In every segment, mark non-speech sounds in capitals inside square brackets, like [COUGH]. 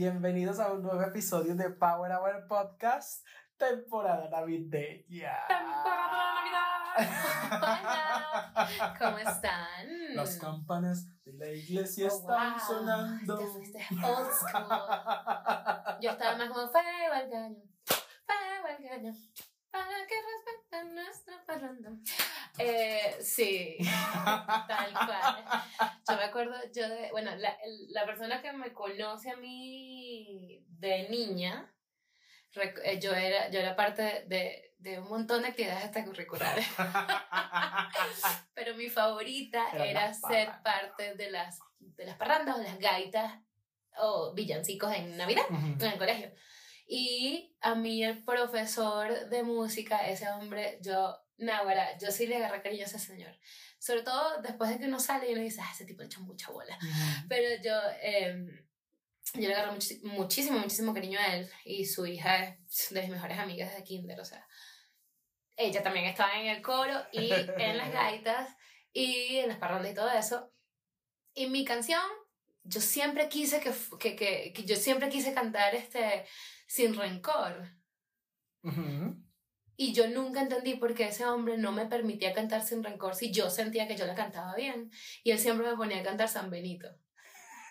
Bienvenidos a un nuevo episodio de Power Hour Podcast, temporada navideña. ¡Temporada de Navidad! Hola, ¿cómo están? Las campanas de la iglesia Oh, están wow, sonando. Te fuiste old school. Yo estaba más como feo al caño, feo al caño, para que respeten nuestra parranda. Eh, sí, tal cual. Yo me acuerdo, yo de, bueno, la, la persona que me conoce a mí de niña, eh, yo era, yo era parte de, de un montón de actividades extracurriculares. Pero mi favorita era ser parte de las, de las parrandas o las gaitas o villancicos en Navidad, en el colegio. Y a mí el profesor de música, ese hombre, yo, Náhuara, yo sí le agarré cariño a ese señor. Sobre todo después de que uno sale y uno dice, ah, ese tipo le echa mucha bola. Ujú. Pero yo, eh, yo le agarré muchi- muchísimo, muchísimo cariño a él y su hija es de mis mejores amigas de kinder, o sea, ella también estaba en el coro y en las [LAUGHS] gaitas y en las parrandas y todo eso. Y mi canción, yo siempre quise que, que, que, que yo siempre quise cantar este sin rencor. Ujú. Y yo nunca entendí por qué ese hombre no me permitía cantar sin rencor si yo sentía que yo la cantaba bien. Y él siempre me ponía a cantar San Benito.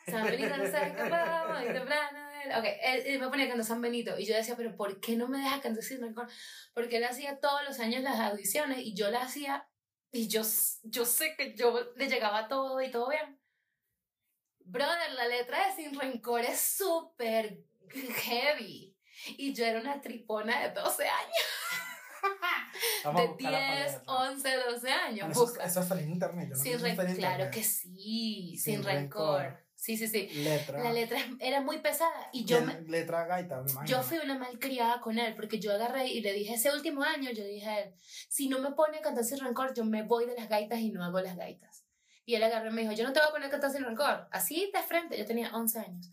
San Benito no se escapaba muy temprano. de él. Ok, él, él me ponía a cantar San Benito. Y yo decía, pero ¿por qué no me deja cantar sin rencor? Porque él hacía todos los años las audiciones y yo las hacía. Y yo, yo sé que yo le llegaba todo y todo bien. Brother, la letra de Sin Rencor es súper heavy. Y yo era una tripona de 12 años [LAUGHS] de buscar la 10, palabra. 11, 12 años. Bueno, Eso, eso está en internet. Yo no sé sin rencor. Claro que sí, Sin sin, rencor. rencor. Sí, sí, sí. Letra. La letra era muy pesada y yo, me- Letra gaita, me yo fui una malcriada con él porque yo agarré y le dije ese último año, yo le dije a él, si no me pone a cantar sin rencor, yo me voy de las gaitas y no hago las gaitas. Y él agarró y me dijo, yo no te voy a poner a cantar sin rencor. Así de frente, yo tenía 11 años.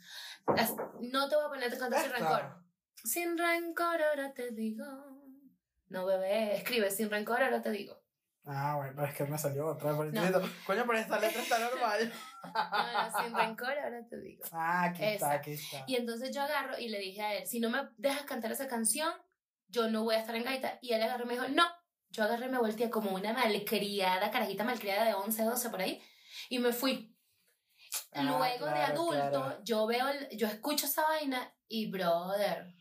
No te voy a poner a cantar sin rencor. Sin rencor ahora te digo. No, bebé, escribe sin rencor ahora te digo. Ah, bueno, es que me salió otra. Pero No. no. Coño, pero esta letra está [LAUGHS] normal. No, no, sin rencor ahora te digo. Ah, aquí está, Esa. aquí está. Y entonces yo agarro y le dije a él, si no me dejas cantar esa canción, yo no voy a estar en gaita. Y él agarró y me dijo, no. Yo agarré y me volteé como una malcriada, carajita malcriada de 11, 12 por ahí. Y me fui. Ah, Luego de claro, adulto, claro. yo veo, el- yo escucho esa vaina y brother.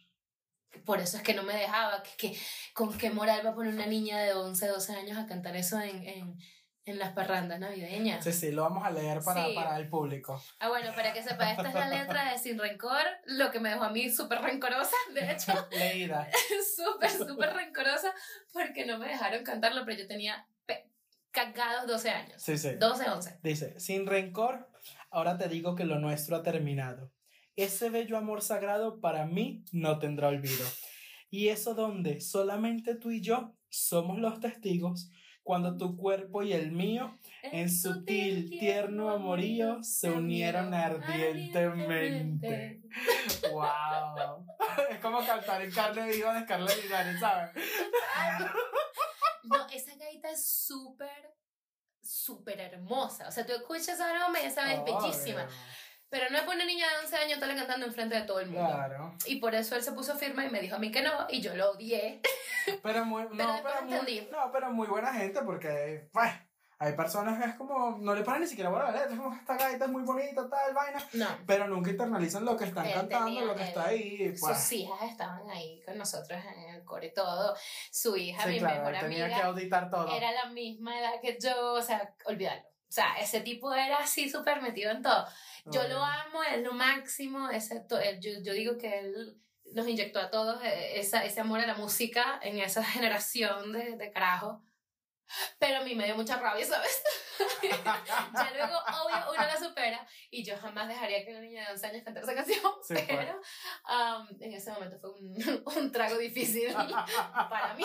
Por eso es que no me dejaba. Que, que- ¿Con qué moral va a poner una niña de 11, 12 años a cantar eso en, en, en las parrandas navideñas? Sí, sí, lo vamos a leer para, Sí. para el público. Ah, bueno, para que sepa, esta es la letra de Sin Rencor, lo que me dejó a mí súper rencorosa, de hecho, [LAUGHS] Leída. [LAUGHS] súper, súper rencorosa, porque no me dejaron cantarlo, pero yo tenía cagados 12 años. Sí, sí. 12, 11. Dice, sin rencor, ahora te digo que lo nuestro ha terminado. Ese bello amor sagrado para mí no tendrá olvido. Y eso donde solamente tú y yo somos los testigos, cuando tu cuerpo y el mío en sutil, tierno amorío se unieron ardientemente. ¡Wow! Es como cantar en carne viva de Scarlett Linares, ¿sabes? No, esa gaita es súper, súper hermosa. O sea, tú escuchas esa aroma y esa es bellísima. Pero no es por una niña de 11 años estarle cantando enfrente de todo el mundo. Claro. Y por eso él se puso firme y me dijo a mí que no, y yo lo odié. Pero muy, [LAUGHS] no, Pero pero, muy, no, pero muy buena gente porque, pues, hay personas que es como, no le paran ni siquiera bola a la letra, es como, esta gaita es muy bonita, tal, vaina, No. pero nunca internalizan lo que están Él cantando, lo que él- está ahí, pues. Sus hijas estaban ahí con nosotros en el coro y todo. Su hija, Sí, mi claro, mejor tenía amiga, que auditar todo. era la misma edad que yo, o sea, olvídalo. O sea, ese tipo era así súper metido en todo. Yo lo amo, es lo máximo, excepto, él- yo, yo digo que él nos inyectó a todos eh, esa, ese amor a la música en esa [LAUGHS] generación de, de carajo. Pero a mí me dio mucha rabia, ¿sabes? [LAUGHS] ya luego, obvio, uno la supera y yo jamás dejaría que una niña de 11 años cantara esa canción, [LAUGHS] Sí, pues. pero um, en ese momento fue un, [LAUGHS] un trago difícil para mí.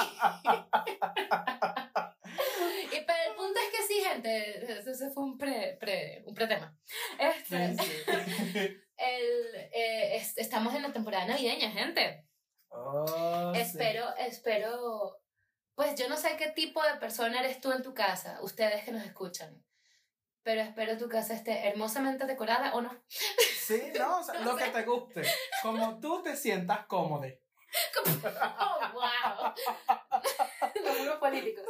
y, pero el punto es que sí, gente, ese fue un pre, pre, un pretema. Este, Sí, sí. el, eh, es- estamos en la temporada navideña, gente. Oh, espero, espero, pues yo no sé qué tipo de persona eres tú en tu casa, ustedes que nos escuchan. pero espero tu casa esté hermosamente decorada o no. Sí, no, o sea, [LAUGHS] lo que te guste. Como tú te sientas cómodo. [LAUGHS] ¡Oh, wow! [LAUGHS] Los muros políticos.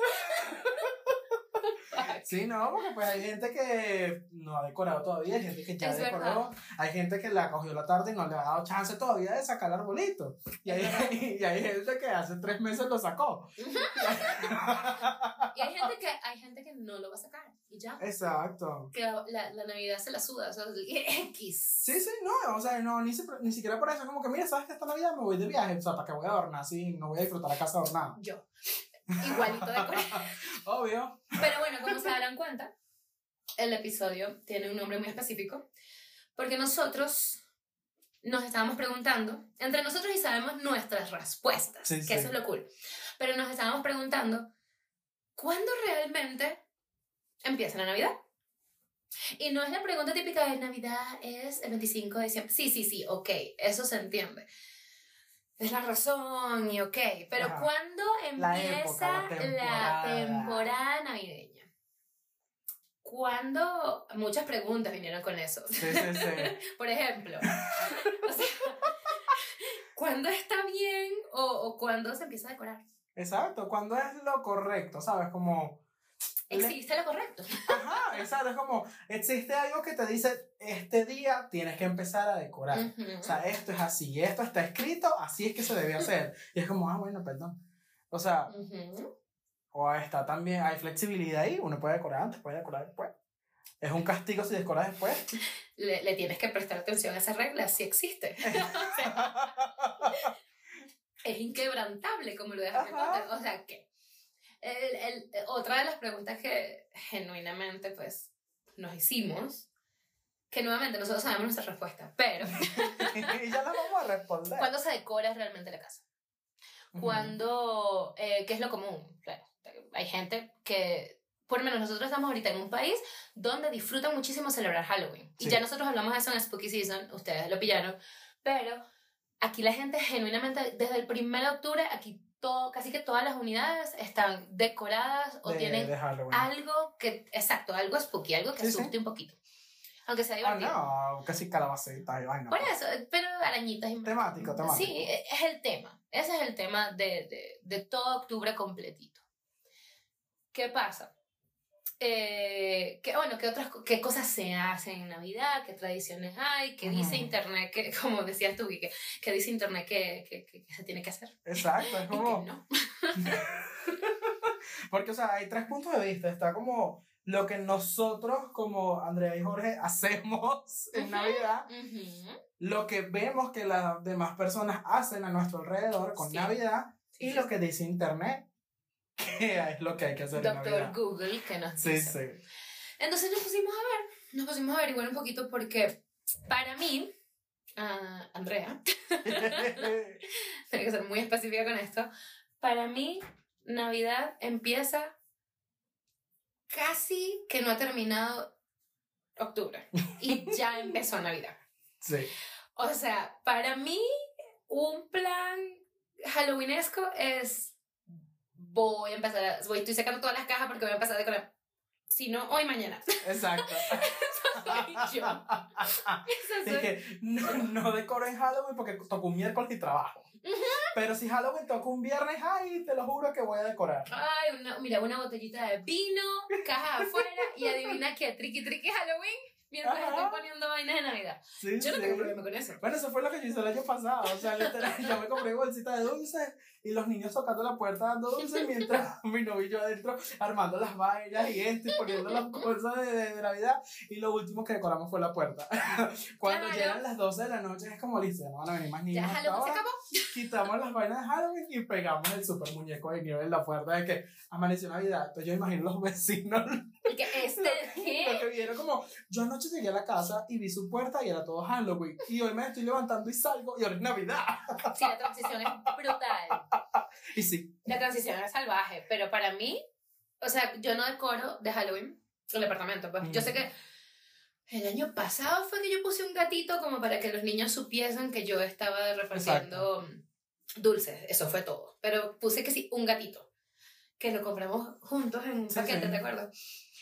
[LAUGHS] Sí, no, porque pues hay gente que no ha decorado todavía, hay gente que ya Es decoró, verdad. hay gente que la cogió la tarde y no le ha dado chance todavía de sacar el arbolito. Y hay, [LAUGHS] y hay gente que hace tres meses lo sacó. [LAUGHS] Y hay gente que, hay gente que no lo va a sacar. Y ya. Exacto. Que la, la, la Navidad se la suda. O sea, X. Sí, sí, no, o sea, no, ni, ni siquiera por eso, como que mira, sabes que esta Navidad me voy de viaje, o sea, ¿para qué voy a adornar así? No voy a disfrutar la casa adornada. Yo. Igualito de color. [LAUGHS] Obvio. Pero bueno, como se darán cuenta, el episodio tiene un nombre muy específico. Porque nosotros nos estábamos preguntando, entre nosotros y sabemos nuestras respuestas, Sí, que sí. eso es lo cool. Pero nos estábamos preguntando, ¿cuándo realmente empieza la Navidad? Y no es la pregunta típica de Navidad es el 25 de diciembre. Sí, sí, sí, ok, eso se entiende. Es la razón y ok, pero Ajá. ¿cuándo La empieza época, la la temporada. navideña? ¿Cuándo? Muchas preguntas vinieron con eso. Sí, sí, sí. [LAUGHS] Por ejemplo, [LAUGHS] o sea, ¿cuándo está bien o, o cuándo se empieza a decorar? Exacto, cuando es lo correcto, ¿sabes? Como... le- ¿Existe lo correcto? Ajá, exacto, es como, existe algo que te dice, este día tienes que empezar a decorar. Ujú. O sea, esto es así, esto está escrito, así es que se debe hacer. [LAUGHS] Y es como, ah, bueno, perdón. O sea, Ujú. o está también, hay flexibilidad ahí, uno puede decorar antes, puede decorar después. Es un castigo si decoras después. [LAUGHS] le, le tienes que prestar atención a esa regla, si existe. [LAUGHS] Es inquebrantable como lo de Harry. Potter. O sea que el, el- otra de las preguntas que genuinamente pues nos hicimos, que nuevamente nosotros sabemos nuestra respuesta, pero y [LAUGHS] ya la vamos a responder. ¿cuándo se decora realmente la casa? Cuando, eh, ¿qué es lo común? Claro, hay gente que, por lo menos nosotros estamos ahorita en un país donde disfrutan muchísimo celebrar Halloween. Y Sí. ya nosotros hablamos de eso en Spooky Season, ustedes lo pillaron, pero aquí la gente genuinamente, desde el 1 de octubre, aquí todo, casi que todas las unidades están decoradas o de, tienen de algo que, exacto, algo spooky, algo que Sí, sí. asuste un poquito. Aunque sea Ah, divertido. no, casi calabacitas y vaina. Por eso, pero arañitas y Temático, temático. Sí, es el tema. Ese es el tema de, de, de todo octubre completito. ¿Qué pasa? Eh, que, bueno, ¿qué, otras, ¿qué cosas se hacen en Navidad? ¿Qué tradiciones hay? ¿Qué dice Ujú. Internet? Que, [LAUGHS] como decías tú, que, que dice Internet que, que, que- se tiene que hacer? Exacto, es [LAUGHS] Y que como... no. [LAUGHS] Porque, o sea, hay tres puntos de vista. Está como lo que nosotros, como Andrea y Jorge, hacemos en Ujú. Navidad, Ujú. lo que vemos que las demás personas hacen a nuestro alrededor con Sí. Navidad Sí, y sí, lo que dice Internet, [LAUGHS] que es lo que hay que hacer Doctor. Google que nos Sí, dice. sí. Entonces nos pusimos a ver, nos pusimos a averiguar un poquito porque para mí, ah, Andrea, [LAUGHS] Tengo que ser muy específica con esto. Para mí, Navidad empieza casi que no ha terminado octubre. Y ya empezó Navidad. sí. O sea, para mí, un plan halloweenesco es. Voy a empezar a. Voy, estoy sacando todas las cajas porque voy a empezar a decorar. Si no, hoy mañana. Exacto. [LAUGHS] soy yo. Esa Es soy- que no, no decoro en Halloween porque toco un miércoles y trabajo. Pero si Halloween toca un viernes, ay, te lo juro que voy a decorar. Ay, una- mira, una botellita de vino, caja afuera y adivina qué, triqui triqui Halloween, mientras Ajá. estoy poniendo vainas de Navidad. Sí, Yo no sí. tengo problema con eso. Bueno, eso fue lo que yo hice el año pasado. O sea, literal, yo me compré bolsita de dulces y los niños tocando la puerta dando dulces mientras [LAUGHS] mi novillo adentro armando las vainas y esto y poniendo las cosas de, de- de Navidad. Y lo último que decoramos fue la puerta. [LAUGHS] Cuando Claro. llegan las 12 de la noche es como listo, no van a venir más niños. Ya Halloween se acabó. [LAUGHS] Quitamos las vainas de Halloween y pegamos el super muñeco de nieve en la puerta de que amaneció Navidad. Entonces yo imagino los vecinos Y que este, lo ¿qué? [LAUGHS] que vieron como, yo anoche llegué a la casa y vi su puerta y era todo Halloween. Y hoy me estoy levantando y salgo y ahora es Navidad. Sí, la transición es brutal. Y sí, La transición es salvaje, pero para mí, o sea, yo no decoro de Halloween el departamento. Pues. Yo sé Mm. que el año pasado fue que yo puse un gatito como para que los niños supiesen que yo estaba repartiendo dulces. Eso fue todo. Pero puse que sí, un gatito. Que lo compramos juntos en un Sí, paquete, sí. ¿te acuerdas?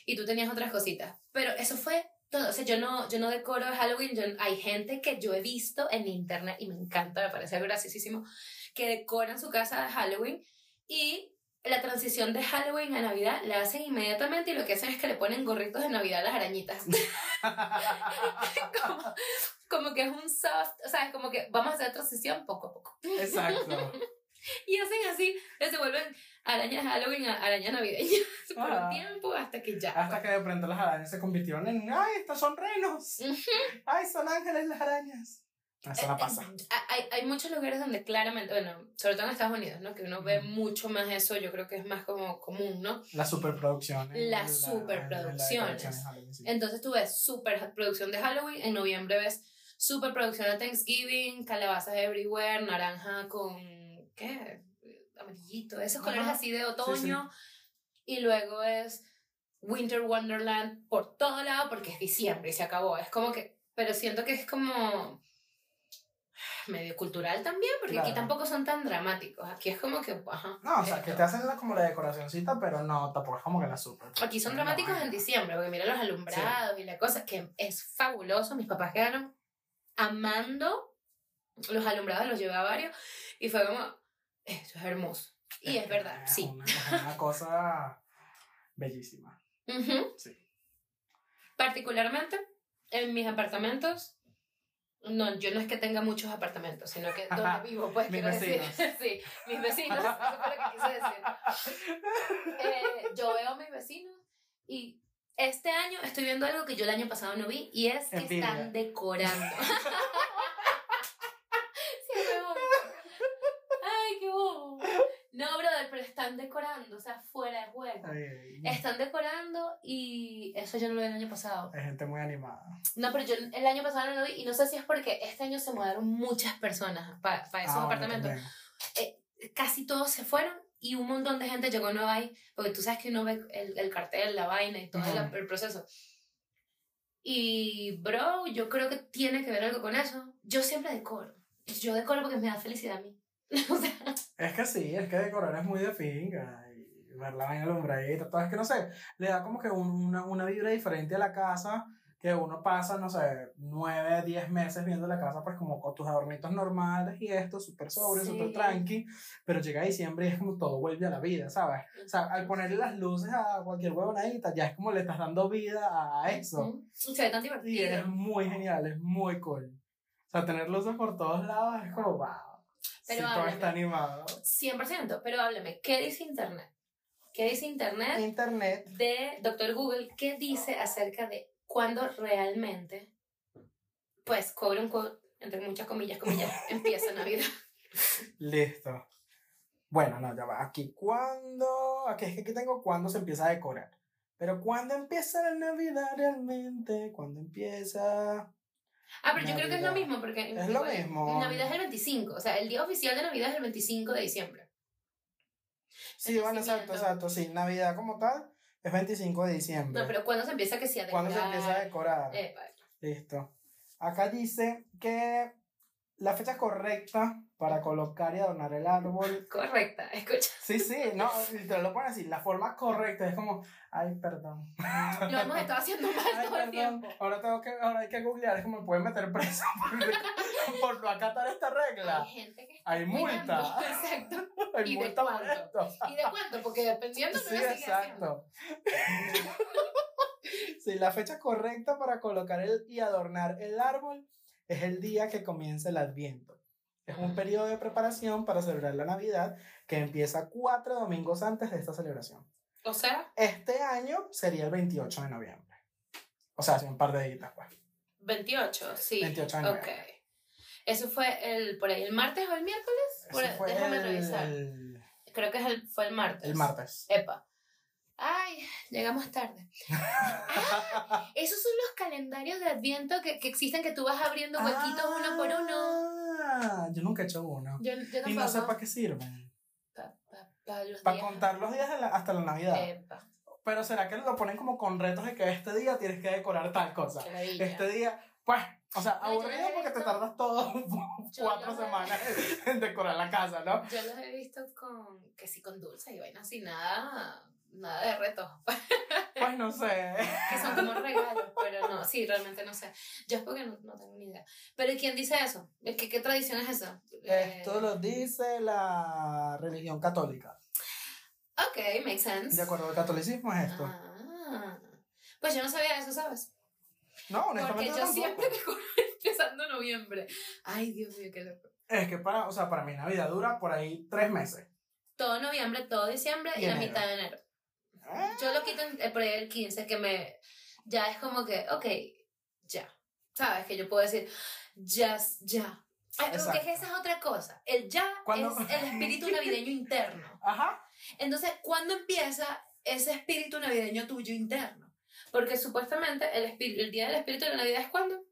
Y tú tenías otras cositas. Pero eso fue todo. O sea, yo no, yo no decoro Halloween. Yo, hay gente que yo he visto en internet y me encanta, me parece graciosísimo, que decoran su casa de Halloween y la transición de Halloween a Navidad la hacen inmediatamente y lo que hacen es que le ponen gorritos de Navidad a las arañitas. [LAUGHS] como, como, que es un soft, o sea, es como que vamos a hacer transición poco a poco. Exacto. [LAUGHS] y hacen así, se vuelven arañas Halloween a arañas navideñas [LAUGHS] por un tiempo hasta que ya. Hasta que de pronto las arañas se convirtieron en, ay, estos son renos. ay, son ángeles las arañas. Eso no pasa. Eh, eh, hay, hay muchos lugares donde claramente, bueno, sobre todo en Estados Unidos, ¿no? Que uno ve mucho más eso, yo creo que es más como común, ¿no? La superproducción. La, superproducción. Entonces tú ves superproducción de Halloween, en noviembre ves superproducción de Thanksgiving, calabazas everywhere, naranja con, ¿qué? Amarillito, esos colores así de otoño. Y luego es Winter Wonderland por todo lado porque es diciembre y se acabó. Es como que, pero siento que es como medio cultural también, porque aquí tampoco son tan dramáticos. Aquí es como que, ajá. No, o sea, que te hacen como la decoracióncita, pero no, tampoco es como que la super. Aquí son dramáticos en diciembre, porque mira los alumbrados y la cosa, que es fabuloso. Mis papás quedaron amando los alumbrados, los llevé a varios, y fue como, esto es hermoso. Y es, verdad, sí. Una, una cosa bellísima. Sí. Particularmente en mis apartamentos no, yo no es que tenga muchos apartamentos, sino que donde vivo, pues, mis vecinos. [LAUGHS] sí, mis vecinos, eso fue lo que quise decir. Eh, yo veo a mis vecinos y este año estoy viendo algo que yo el año pasado no vi y es que están decorando. [LAUGHS] No, brother, pero están decorando, o sea, fuera de juego. Están decorando y eso yo no lo vi el año pasado. Hay gente muy animada. No, pero yo el año pasado no lo vi y no sé si es porque este año se mudaron muchas personas para esos ah, apartamentos. Eh, casi todos se fueron y un montón de gente llegó nueva ahí, porque tú sabes que uno ve el, el cartel, la vaina y todo el, el proceso. Y, bro, yo creo que tiene que ver algo con eso. Yo siempre decoro. Yo decoro porque me da felicidad a mí. [LAUGHS] Es que sí, es que decorar es muy de finga. Y ver la vaina alumbradita, todo es que no sé, le da como que una, una vibra diferente a la casa que uno pasa, no sé, nueve, diez meses viendo la casa, pues como con tus adornitos normales y esto, súper sobrio, súper tranqui, pero llega diciembre y es como todo vuelve a la vida, ¿sabes? O sea, al ponerle las luces a cualquier huevonadita, ya es como le estás dando vida a eso. Se ve tan divertido. Y es muy genial, es muy cool. O sea, tener luces por todos lados es como, wow. Pero sí, todo está animado. 100%, pero háblame, ¿qué dice Internet? ¿Qué dice Internet? Internet. De Doctor Google, ¿qué dice acerca de cuándo realmente, pues, cobra un entre muchas comillas, comillas, [LAUGHS] empieza Navidad? Listo. Bueno, no, ya va. Aquí, ¿cuándo? Aquí es que aquí tengo cuándo se empieza a decorar. Pero ¿cuándo empieza la Navidad realmente? ¿Cuándo empieza? Ah, pero yo creo que es lo mismo, porque es lo mismo. Navidad es el 25, o sea, el día oficial de Navidad es el 25 de diciembre. Sí, bueno, exacto, exacto, sí, Navidad como tal es 25 de diciembre. No, pero ¿cuándo se empieza que sea a decorar? ¿Cuándo se empieza a decorar? Listo. Acá dice que la fecha correcta para colocar y adornar el árbol. [LAUGHS] Correcta, escucha. Sí, sí, no, te lo ponen así, la forma correcta es como, ay, perdón. Lo hemos estado haciendo mal todo el tiempo. Ahora, tengo que, ahora hay que googlear, es como me pueden meter preso [LAUGHS] por, por no acatar esta regla. Hay gente que Hay multa. [LAUGHS] Exacto. Hay ¿Y multa de cuánto? ¿Y de cuánto? Porque dependiendo sí, exacto. sí, la fecha correcta para colocar el, y adornar el árbol es el día que comienza el Adviento. Es un periodo de preparación para celebrar la Navidad que empieza cuatro domingos antes de esta celebración. O sea. Este año sería el 28 de noviembre. O sea, hace un par de días, pues. 28, sí. 28 de noviembre. Ok. ¿Eso fue el, por ahí, el martes o el miércoles? Por, déjame el, revisar. Creo que es el, fue el martes. El martes. Epa. Ay, llegamos tarde. [LAUGHS] Ah, esos son los calendarios de Adviento que, que existen, que tú vas abriendo huequitos uno por uno. Ah, yo nunca he hecho uno. Yo, yo y no sé para qué sirven. Para pa, contar los días hasta la Navidad. Pero será que lo ponen como con retos de que este día tienes que decorar tal cosa. Este día, pues, o sea, aburrido porque te tardas todo [LAUGHS] cuatro semanas en decorar la casa, ¿no? Yo los he visto con, que sí, con dulces y vainas así, nada nada de retos. [LAUGHS] Pues no sé. que son como regalos, pero no, sí, realmente no sé. Yo es porque no, no tengo ni idea. Pero ¿y quién dice eso? ¿Qué, qué tradición es esa? Esto Eh, lo dice la religión católica. Ok, makes sense. De acuerdo al catolicismo es esto. Ah, pues yo no sabía eso, ¿sabes? No, Porque honestamente yo tampoco. siempre me acuerdo empezando noviembre. Ay, Dios mío, qué loco. Es que para, o sea, para mí Navidad dura por ahí tres meses. Todo noviembre, todo diciembre y, Y la mitad de enero. Yo lo quito eh, por ahí el 15, que me. Ya es como que, ok, ya. ¿Sabes? Que yo puedo decir, ya, ya. Ay, porque Exacto. esa es otra cosa. El ya Cuando- es el espíritu navideño interno. [LAUGHS] Ajá. Entonces, ¿cuándo empieza ese espíritu navideño tuyo interno? Porque supuestamente el, el día del espíritu de la Navidad es cuándo?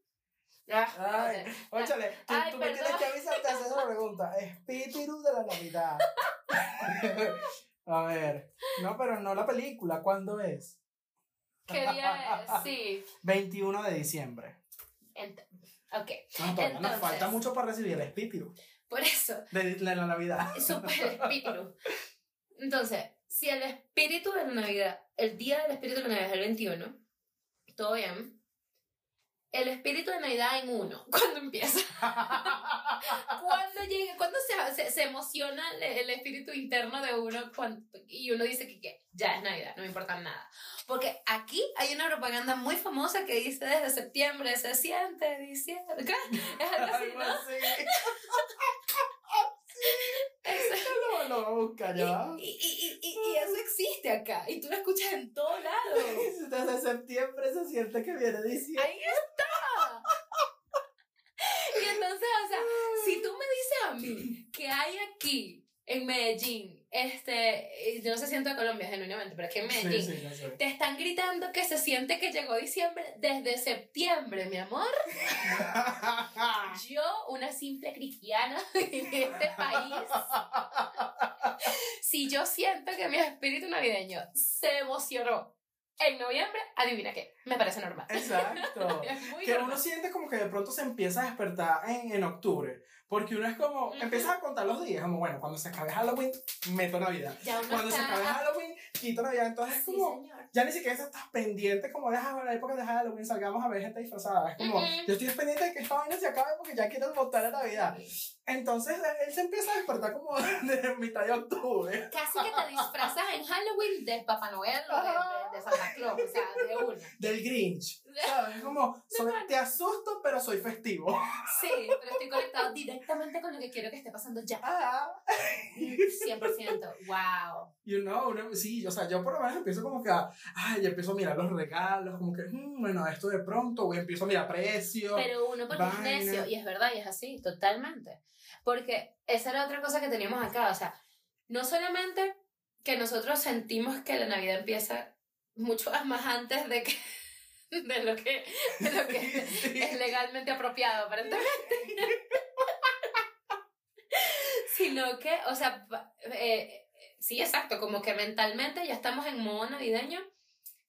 Ah, Ay, óchale, tú, Ay, tú me tienes que avisar, te haces esa pregunta. Espíritu de la Navidad. [LAUGHS] A ver. No, pero no la película. ¿Cuándo es? ¿Qué día es? [LAUGHS] Sí. 21 de diciembre. Ent- ok. No, todavía nos Entonces. falta mucho para recibir el espíritu Por eso, de la Navidad. [LAUGHS] super espíritu. Entonces, si el espíritu de la Navidad, el día del espíritu de la Navidad es el 21, todo bien. El espíritu de Navidad en uno, [LAUGHS] ¿cuándo empieza? ¿Cuándo llega? ¿Cuándo se, se, se emociona el, el espíritu interno de uno cuando- y uno dice que, que ya es Navidad, no me importa nada? Porque aquí hay una propaganda muy famosa que dice desde septiembre se siente diciembre. Es algo así, ¿no? [LAUGHS] Lo, voy a buscar ya. Y, y, y, y, eso existe acá. Y tú lo escuchas en todos lados. [LAUGHS] Desde septiembre se siente que viene diciembre. Ahí está. Y entonces, o sea, si tú [CLEARS THROAT] que hay aquí en Medellín, este, y yo no sé si en toda Colombia, genuinamente, pero aquí en Medellín, Sí, sí, no te están gritando que se siente que llegó diciembre desde septiembre, mi amor. [LAUGHS] Yo, una simple cristiana [LAUGHS] en este país, si yo siento que mi espíritu navideño se emocionó en noviembre, adivina qué, me parece normal. Exacto. [LAUGHS] Que normal. uno siente como que de pronto se empieza a despertar en, en octubre. Porque uno es como, Ujú. empiezas a contar los días, como bueno, cuando se acabe Halloween, meto Navidad. Ya uno Cuando se acabe Halloween, quito Navidad. Entonces es Sí, como, señor. Ya ni siquiera estás pendiente como de ah, la época de Halloween, salgamos a ver gente disfrazada. Es como, Ujú. yo estoy pendiente de que esta vaina se acabe porque ya quiero montar la Navidad. Entonces él se empieza a despertar como [LAUGHS] de mitad de octubre. Casi que te disfrazas en Halloween de Papá Noel o de, de, de Santa Claus, o sea, de una. Del Grinch. ¿Sabes? Es como, soy- te asusto, pero soy festivo. Sí, pero estoy conectado directamente con lo que quiero que esté pasando ya. Ah. 100%. Wow. You know, sí, o sea, yo por lo menos empiezo como que a, ay, empiezo a mirar los regalos, como que, "Mm, bueno, esto de pronto, o empiezo a mirar precios. Pero uno porque es Vaina. necio, y es verdad, y es así, totalmente. Porque esa era otra cosa que teníamos acá, o sea, no solamente que nosotros sentimos que la Navidad empieza mucho [LAUGHS] más antes de que de lo que, de lo que Sí. es legalmente apropiado, aparentemente. [LAUGHS] Sino que, o sea, eh, sí, exacto, como que mentalmente ya estamos en modo navideño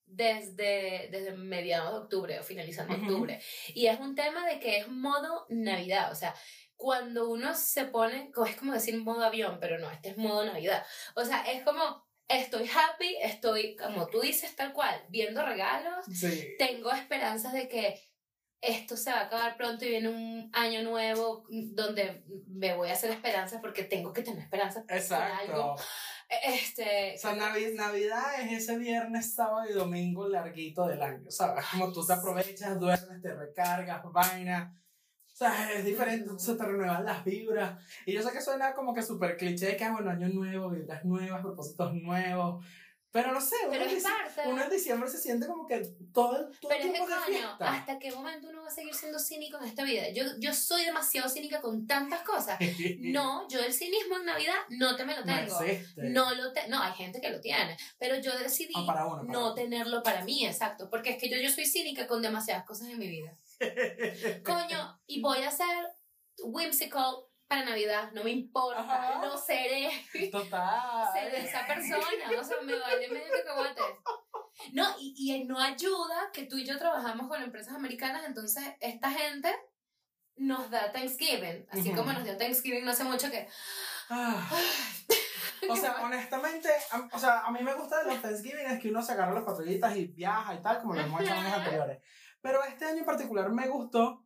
desde, desde mediados de octubre o finalizando octubre. Y es un tema de que es modo Navidad, o sea, cuando uno se pone, es como decir modo avión, pero no, este es modo Navidad. O sea, es como, estoy happy, estoy, como tú dices, tal cual, viendo regalos, Sí. tengo esperanzas de que esto se va a acabar pronto y viene un año nuevo donde me voy a hacer esperanzas porque tengo que tener esperanzas por algo. Este, O sea, Navi- Navidad es ese viernes, sábado y domingo larguito del año, ¿sabes? Como tú te aprovechas, duermes, te recargas, vaina. O sea, es diferente, se te renuevan las vibras. Y yo sé que suena como que súper cliché, que ah, bueno, año nuevo, vibras nuevas, propósitos nuevos. Pero no sé, uno, pero en, parte. uno en diciembre se siente como que todo el, todo el Pero es que, tiempo de coño, fiesta. ¿hasta qué momento uno va a seguir siendo cínico en esta vida? Yo, yo soy demasiado cínica con tantas cosas. [LAUGHS] No, yo el cinismo en Navidad no te me lo No tengo. existe. No lo te no, hay gente que lo tiene, pero yo decidí Ah, para uno, para no uno. tenerlo para mí, exacto, porque es que yo, yo soy cínica con demasiadas cosas en mi vida. [LAUGHS] Coño, y voy a ser whimsical para Navidad, no me importa, Ajá. no seré, [LAUGHS] Total. seré esa persona, o sea, me vale medio cacahuate. No, y, y no ayuda que tú y yo trabajamos con empresas americanas, entonces esta gente nos da Thanksgiving, así Ujú. como nos dio Thanksgiving no hace mucho que Ah, [SIGHS] O sea, honestamente, a, o sea, a mí me gusta de los Thanksgiving es que uno se agarra las patrullitas y viaja y tal, como lo hemos hecho en años anteriores. Pero este año en particular me gustó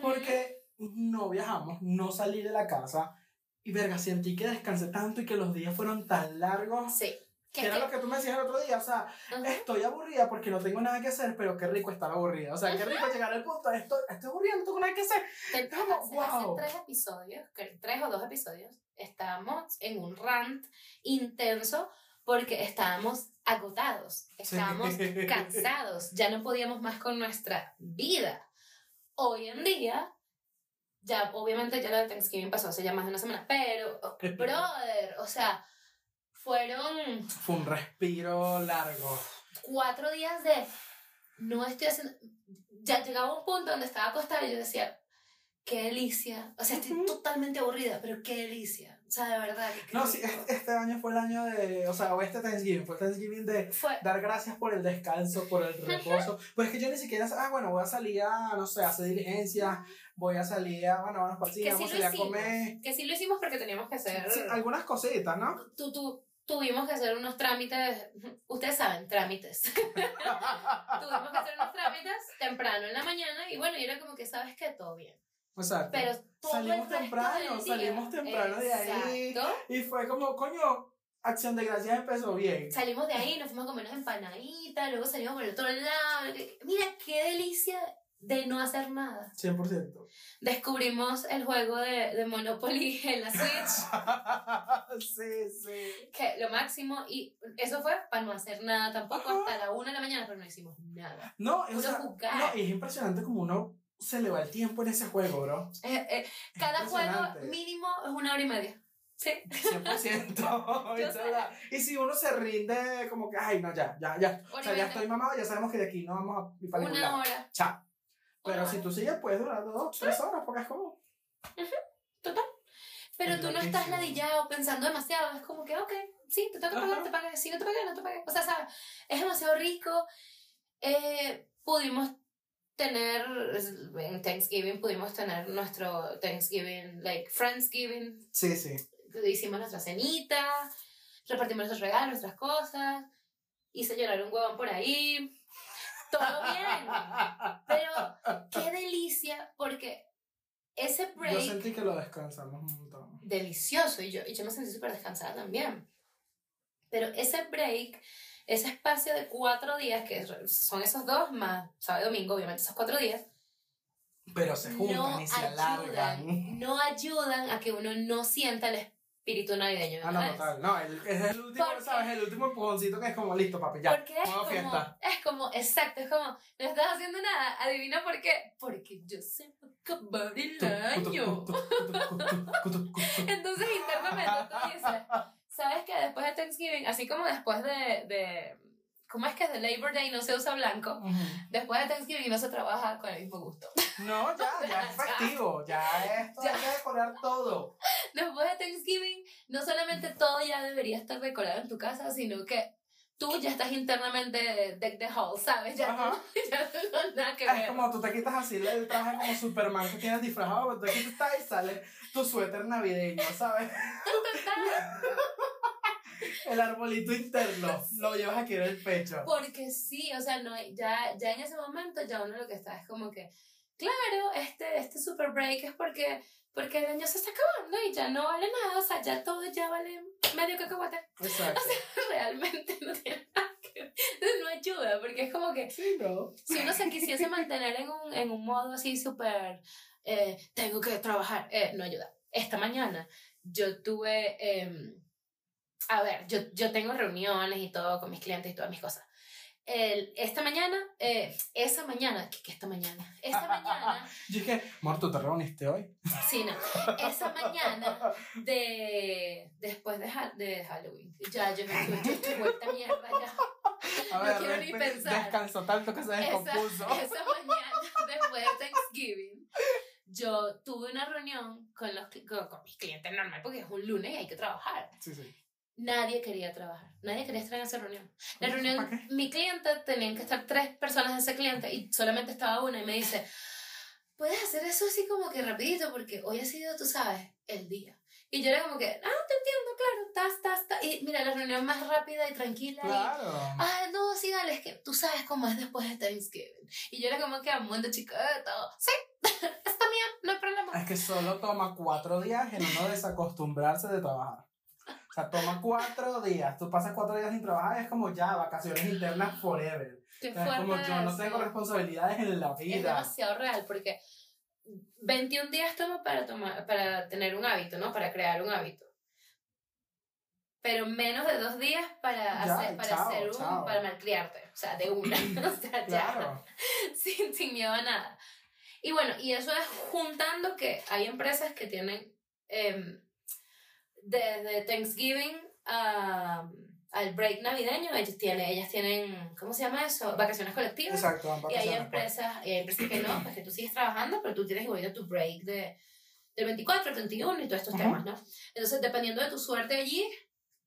porque no viajamos, no salí de la casa y verga, sentí que descansé tanto y que los días fueron tan largos. Sí. Que era lo que tú me decías el otro día, o sea, Ajá. estoy aburrida porque no tengo nada que hacer, pero qué rico estar aburrida. O sea, qué rico llegar al punto, estoy, estoy aburrida, no tengo nada que hacer. Hace, wow. hace tres episodios, tres o dos episodios, estábamos en un rant intenso porque estábamos agotados, estábamos Sí. [LAUGHS] cansados, ya no podíamos más con nuestra vida. Hoy en día, ya obviamente ya lo de Thanksgiving pasó hace ya más de una semana, pero, [LAUGHS] brother, o sea, fueron Fue un respiro largo. cuatro días de no estoy haciendo. Ya llegaba un punto donde estaba acostada y yo decía, qué delicia. O sea, estoy Ujú. totalmente aburrida, pero qué delicia. O sea, de verdad. que No, sí, rico. este, este año fue el año de, o sea, o este Thanksgiving, fue el Thanksgiving de Fue. dar gracias por el descanso, por el reposo. Pues es que yo ni siquiera, ah, bueno, voy a salir a, no sé, a hacer diligencias, voy a salir a, bueno, vamos Que sí vamos a salir a hicimos. comer. Que sí lo hicimos porque teníamos que hacer. Sí, algunas cositas, ¿no? Tú, tú, tuvimos que hacer unos trámites. Ustedes saben, trámites. [LAUGHS] tuvimos que hacer unos trámites temprano en la mañana y bueno, y era como que, ¿sabes qué? Todo bien. Exacto. Pero todo Salimos temprano, salimos temprano de ahí. Exacto. Y fue como, coño, Acción de Gracias empezó bien. Salimos de ahí, nos fuimos a comer unas empanaditas, luego salimos por el otro lado. Mira, qué delicia de no hacer nada. 100%. Descubrimos el juego de, de Monopoly [LAUGHS] en la Switch, [LAUGHS] sí, sí. que lo máximo, y eso fue para no hacer nada tampoco Ajá. hasta la una de la mañana, pero no hicimos nada. No, o Puro sea, jugar. no, es impresionante como uno se le va el tiempo en ese juego, bro. Eh, eh, Es cada juego mínimo es una hora y media. Sí. 100%. [LAUGHS] Yo es sé. verdad. y si uno se rinde, como que, ay, no, ya, ya, ya. O sea, ya estoy mamado, ya sabemos que de aquí no vamos a para Una hora. Chao. Pero si tú sigues, puedes durar dos, tres horas, porque es como. Total. Pero Es tú no estás ladillado pensando demasiado. Es como que, ok, sí, te toca Ajá. pagar, te pagué. Si no te pagué, no te pagué. O sea, ¿sabes? Es demasiado rico. Eh, pudimos tener, en Thanksgiving, pudimos tener nuestro Thanksgiving, like Friendsgiving. Sí, sí. Hicimos nuestra cenita, repartimos nuestros regalos, nuestras cosas. Hice llorar un huevón por ahí. Todo bien. Pero qué delicia, porque ese break Yo sentí que lo descansamos un montón. delicioso y yo, y yo me sentí súper descansada también. Pero ese break, ese espacio de cuatro días, que son esos dos más sábado y domingo, obviamente esos cuatro días, Pero se juntan no y se alargan. no ayudan a que uno no sienta el espíritu navideño. Ah, no, total. No, el, es el último, ¿sabes? El último empujoncito que es como listo, papi, ya. Porque es como, fiesta. es como, exacto, es como, no estás haciendo nada, adivina por qué, porque yo sé acabar el año. Entonces internamente tú dices, ¿sabes que después de Thanksgiving, así como después de, de ¿cómo es que de Labor Day no se usa blanco? Después de Thanksgiving no se trabaja con el mismo gusto. No, ya, ya [LAUGHS] es festivo, ya esto Ya. hay que decorar todo. Después de Thanksgiving, no solamente todo ya debería estar decorado en tu casa, sino que tú ya estás internamente deck the hall, ¿sabes? Ya, Ajá. tú- [LAUGHS] ya tú no nada que Es ver. como tú te quitas así el traje como Superman que tienes disfrazado, pero tú te quitas y sale tu suéter navideño, ¿sabes? [LAUGHS] El arbolito interno lo llevas aquí en el pecho. Porque sí, o sea, no ya, ya en ese momento ya uno lo que está es como que, claro, este, este super break es porque, porque el año se está acabando y ya no vale nada, o sea, ya todo ya vale medio cacahuate. Exacto. [LAUGHS] Realmente no tiene nada que ver, no ayuda, porque es como que Sí, no. si uno se quisiese mantener en un, en un modo así súper, eh, tengo que trabajar, eh, no ayuda. Esta mañana yo tuve, em, a ver, yo, yo tengo reuniones y todo con mis clientes y todas mis cosas. El, esta mañana, eh, esa mañana, ¿qué, qué esta mañana? Esta mañana, [LAUGHS] Yo dije, amor, ¿tú te reuniste hoy? sí, no, esa mañana [LAUGHS] de, después de, Ha- de Halloween, ya yo, me, yo, estoy vuelta mierda ya. A No quiero ni pensar. descansó tanto que se esa, descompuso. esa mañana, [LAUGHS] después de Thanksgiving, yo tuve una reunión con, los, con, con mis clientes normal, porque es un lunes y hay que trabajar. Sí, sí. Nadie quería trabajar, nadie quería estar en esa reunión. La ¿Para reunión, mi cliente, tenían que estar tres personas de ese cliente y solamente estaba una y me dice, puedes hacer eso así como que rapidito porque hoy ha sido, tú sabes, el día. Y yo era como que, ah, te entiendo, claro, tas, tas, tas. Y mira, la reunión más rápida y tranquila. y, Claro. ah, no, sí, dale, es que tú sabes cómo es después de Thanksgiving. Y yo era como que amando chiquito. Sí, [LAUGHS] está bien, no hay problema. Es que solo toma cuatro días en uno desacostumbrarse de trabajar. O sea, toma cuatro días. Tú pasas cuatro días sin trabajar y es como ya, vacaciones internas forever. Qué O sea, es como yo no tengo responsabilidades en la Es vida. demasiado real porque 21 días toma para, tomar, para tener un hábito, ¿no? Para crear un hábito. Pero menos de dos días para, Ya, hacer, para, chao, hacer un, chao. para malcriarte. O sea, de una. [LAUGHS] o sea, ya. Claro. [LAUGHS] sin, sin miedo a nada. Y bueno, y eso es juntando que hay empresas que tienen em, desde Thanksgiving a- al break navideño, ellos tienen, ellas tienen, ¿cómo se llama eso? Vacaciones colectivas. Exacto. van Y hay vacaciones, pues. empresas, y hay empresas que no, pues que tú sigues trabajando, pero tú tienes igual tu break de, del 24 al 31 y todos estos Ujú. temas, ¿no? Entonces, dependiendo de tu suerte allí,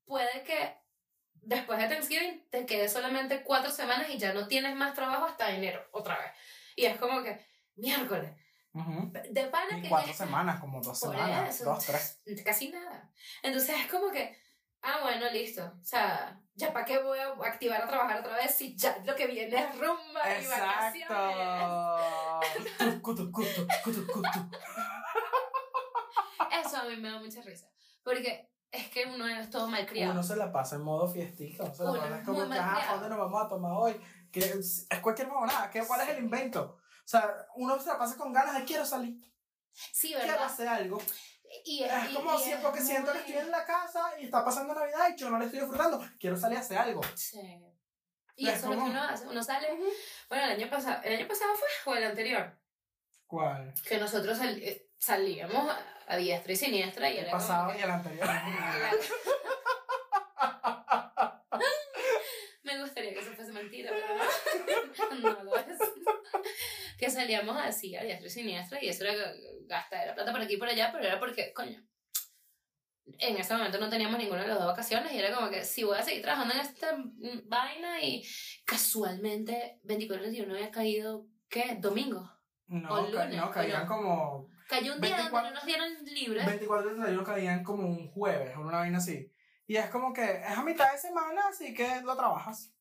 puede que después de Thanksgiving te quedes solamente cuatro semanas y ya no tienes más trabajo hasta enero, otra vez. Y es como que, miércoles, De pana que cuatro ya- semanas, como dos Por semanas, eso. dos, tres. casi nada. Entonces es como que, ah, bueno, listo. O sea, ¿ya para qué voy a activar a trabajar otra vez si ya lo que viene es rumba y vacaciones? Cutu, cutu, cutu, cutu. Eso a mí me da mucha risa. Porque es que uno es todo malcriado. Uno se la pasa en modo fiestica. O sea, Uno la verdad es como que, ajá, malcriado. ¿a dónde nos vamos a tomar hoy? Que es, cualquier. ¿Qué, ¿Cuál es el invento? O sea, uno se la pasa con ganas de quiero salir, Sí, quiero ¿verdad? hacer algo. Y Es como y siempre que siento que estoy en la casa y está pasando Navidad y yo no le estoy disfrutando. Quiero salir a hacer algo. Sí. Y Es eso es lo que como- uno hace. Uno sale. Bueno, el año pasado, ¿el año pasado fue o el anterior? ¿Cuál? Que nosotros sal- eh, salíamos a, a diestra y siniestra y El era como pasado que- y el anterior. [LAUGHS] [LAUGHS] Me gustaría que eso fuese mentira, pero no, no lo es. Que salíamos así a diestra y siniestra y eso era gastar la plata por aquí y por allá, pero era porque, coño, en ese momento no teníamos ninguna de las dos vacaciones y era como que si voy a seguir trabajando en esta vaina y casualmente 24 y 31 había caído, ¿qué? Domingo. No, O lunes, no, caían no. como. Cayó un día 24 donde no nos dieron libre. 24 y 31 caían como un jueves o una vaina así. Y es como que es a mitad de semana, así que lo trabajas.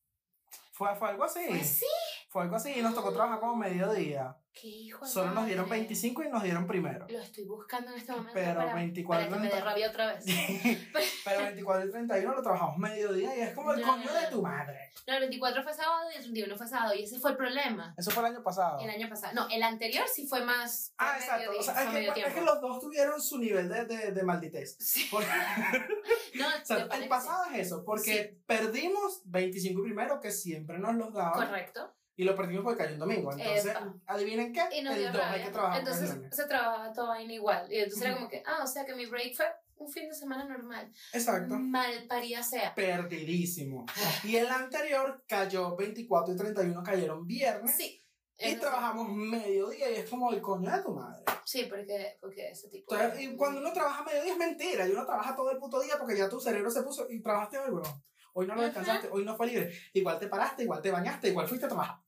Fue, fue algo así. Pues sí. Fue algo así y nos tocó trabajar como mediodía. Qué hijo Solo nos dieron madre. 25 y nos dieron primero. Lo estoy buscando en este momento Pero para, 24 para que me dé rabia otra vez. [LAUGHS] Pero 24 y 31 lo trabajamos mediodía y es como el No, coño no, de tu madre. No, el 24 fue sábado y el 31 fue sábado. Y ese fue el problema. Eso fue el año pasado. El año pasado. No, el anterior sí fue más. Ah, exacto. O sea, es, que, es tiempo. que los dos tuvieron su nivel de, de, de malditez. Sí. Porque, [LAUGHS] [LAUGHS] No, o sea, el pasado es eso, porque perdimos 25 y primero, que siempre nos los sí. daban, Correcto. Y lo perdimos porque cayó un domingo. Entonces, Epa. adivinen qué, Y nos el dio 2 hay que trabajar Entonces se trabajaba todo vaina igual. Y entonces era como que, ah, o sea que mi break fue un fin de semana normal. Exacto. Mal paría sea. Perdidísimo. Y el anterior cayó 24 y 31, cayeron viernes. Sí. Y trabajamos mediodía y es como el coño de tu madre. Sí, porque, porque ese tipo. Entonces, y cuando uno trabaja mediodía es mentira. Y uno trabaja todo el puto día porque ya tu cerebro se puso y trabajaste hoy, weón. Hoy no lo descansaste, hoy no fue libre. Igual te paraste, igual te bañaste, igual fuiste a trabajar.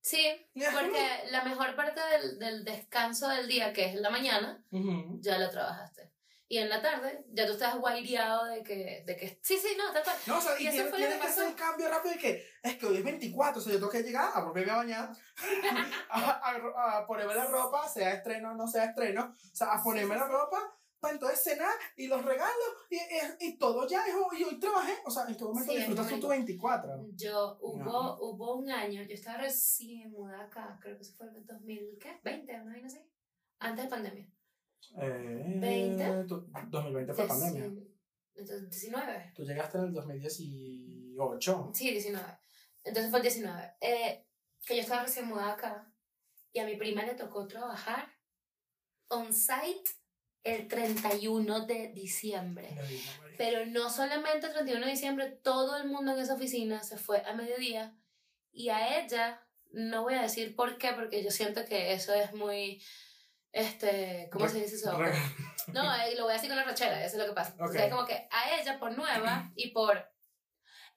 Sí, porque la mejor parte del, del descanso del día, que es la mañana, Ujú. ya lo trabajaste. Y en la tarde, ya tú estás guaireado de que, de que. Sí, sí, no, tal cual. No, o sea, y, Y tienes, fue tienes que hacer el cambio rápido de que es que hoy es 24, o sea, yo tengo que llegar a volverme a bañar, [LAUGHS] a, a- a ponerme la ropa, sea estreno o no sea estreno, o sea, a ponerme la ropa para entonces cenar y los regalos y, y, y todo ya, es hoy- hoy trabajé, o sea, en qué momento Sí, es disfrutas tú momento. tu 24. Yo, hubo, No. hubo un año, yo estaba recién mudada acá, creo que eso fue el 2000, ¿qué? 20, una vaina así. Antes de pandemia. Eh, 20. tu- 2020 fue pandemia. Entonces, 19. Tú llegaste en el 2018. Sí, 19. Entonces fue el 19. Eh, que yo estaba recién mudada acá y a mi prima le tocó trabajar on site el 31 de diciembre. Pero no solamente el 31 de diciembre, todo el mundo en esa oficina se fue a mediodía y a ella, no voy a decir por qué, porque yo siento que eso es muy, este, ¿cómo se dice eso? No, eh, lo voy a decir con la rachera, eso es lo que pasa. O sea, es como que a ella por nueva y por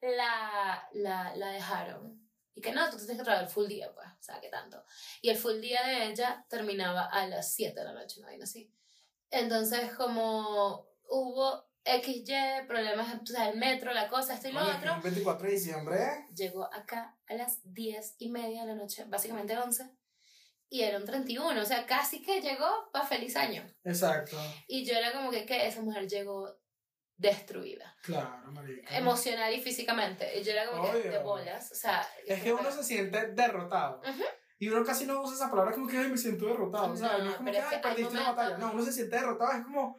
la, la, la dejaron. Y que no, tú tienes que trabajar el full día, pues, o sea, ¿qué tanto? Y el full día de ella terminaba a las 7 de la noche, no vaina así. Entonces, como hubo XY, problemas, o sea, el metro, la cosa, esto y lo otro. el 24 de diciembre. Llegó acá a las 10 y media de la noche, básicamente 11, y era un 31, o sea, casi que llegó para feliz año. Exacto. Y yo era como que, que esa mujer llegó destruida, Claro, marica. emocional y físicamente. Y yo era como que Obvio. de bolas, o sea... Es que uno se siente derrotado. Ujú. Y uno casi no usa esa palabra como que, ay, me siento derrotado. No, No es como que, ay, perdiste una batalla. No, uno se siente derrotado. Es como,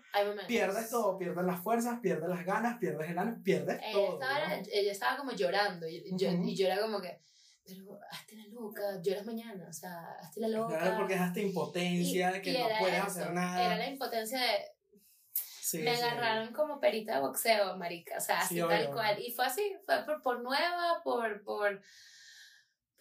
pierdes todo. Pierdes las fuerzas, pierdes las ganas, pierdes el ánimo, pierdes Ella todo. estaba, ella estaba como llorando y yo, Ujú. y yo era como que, pero hazte la loca, lloras mañana, o sea, hazte la loca. Claro, porque es hasta impotencia, de que y no puedes eso, hacer nada. Era la impotencia de, Sí, me sí. agarraron como perita de boxeo, marica, o sea, así Sí, tal obvio. cual. Y fue así, fue por, por nueva, por, por,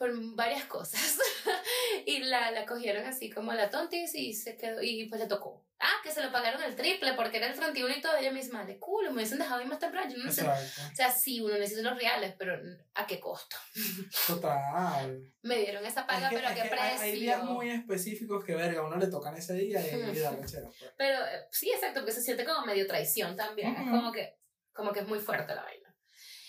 por varias cosas. [LAUGHS] y la, la cogieron así como la tontis y se quedó, y pues le tocó. Ah, que se lo pagaron el triple porque era el 31 y todo, ella misma, de culo, me hubiesen dejado ir más temprano, yo no sé. O sea, sí, uno necesita los reales, pero ¿a qué costo? Total. [LAUGHS] Me dieron esa paga, Es pero ¿a es qué hay- precio? Hay días muy específicos que, verga, a uno le tocan ese día y, y da Ujú. lechera, pues. Pero eh, sí, exacto, porque se siente como medio traición también. Es Ujú. como que, como que es muy fuerte la vaina.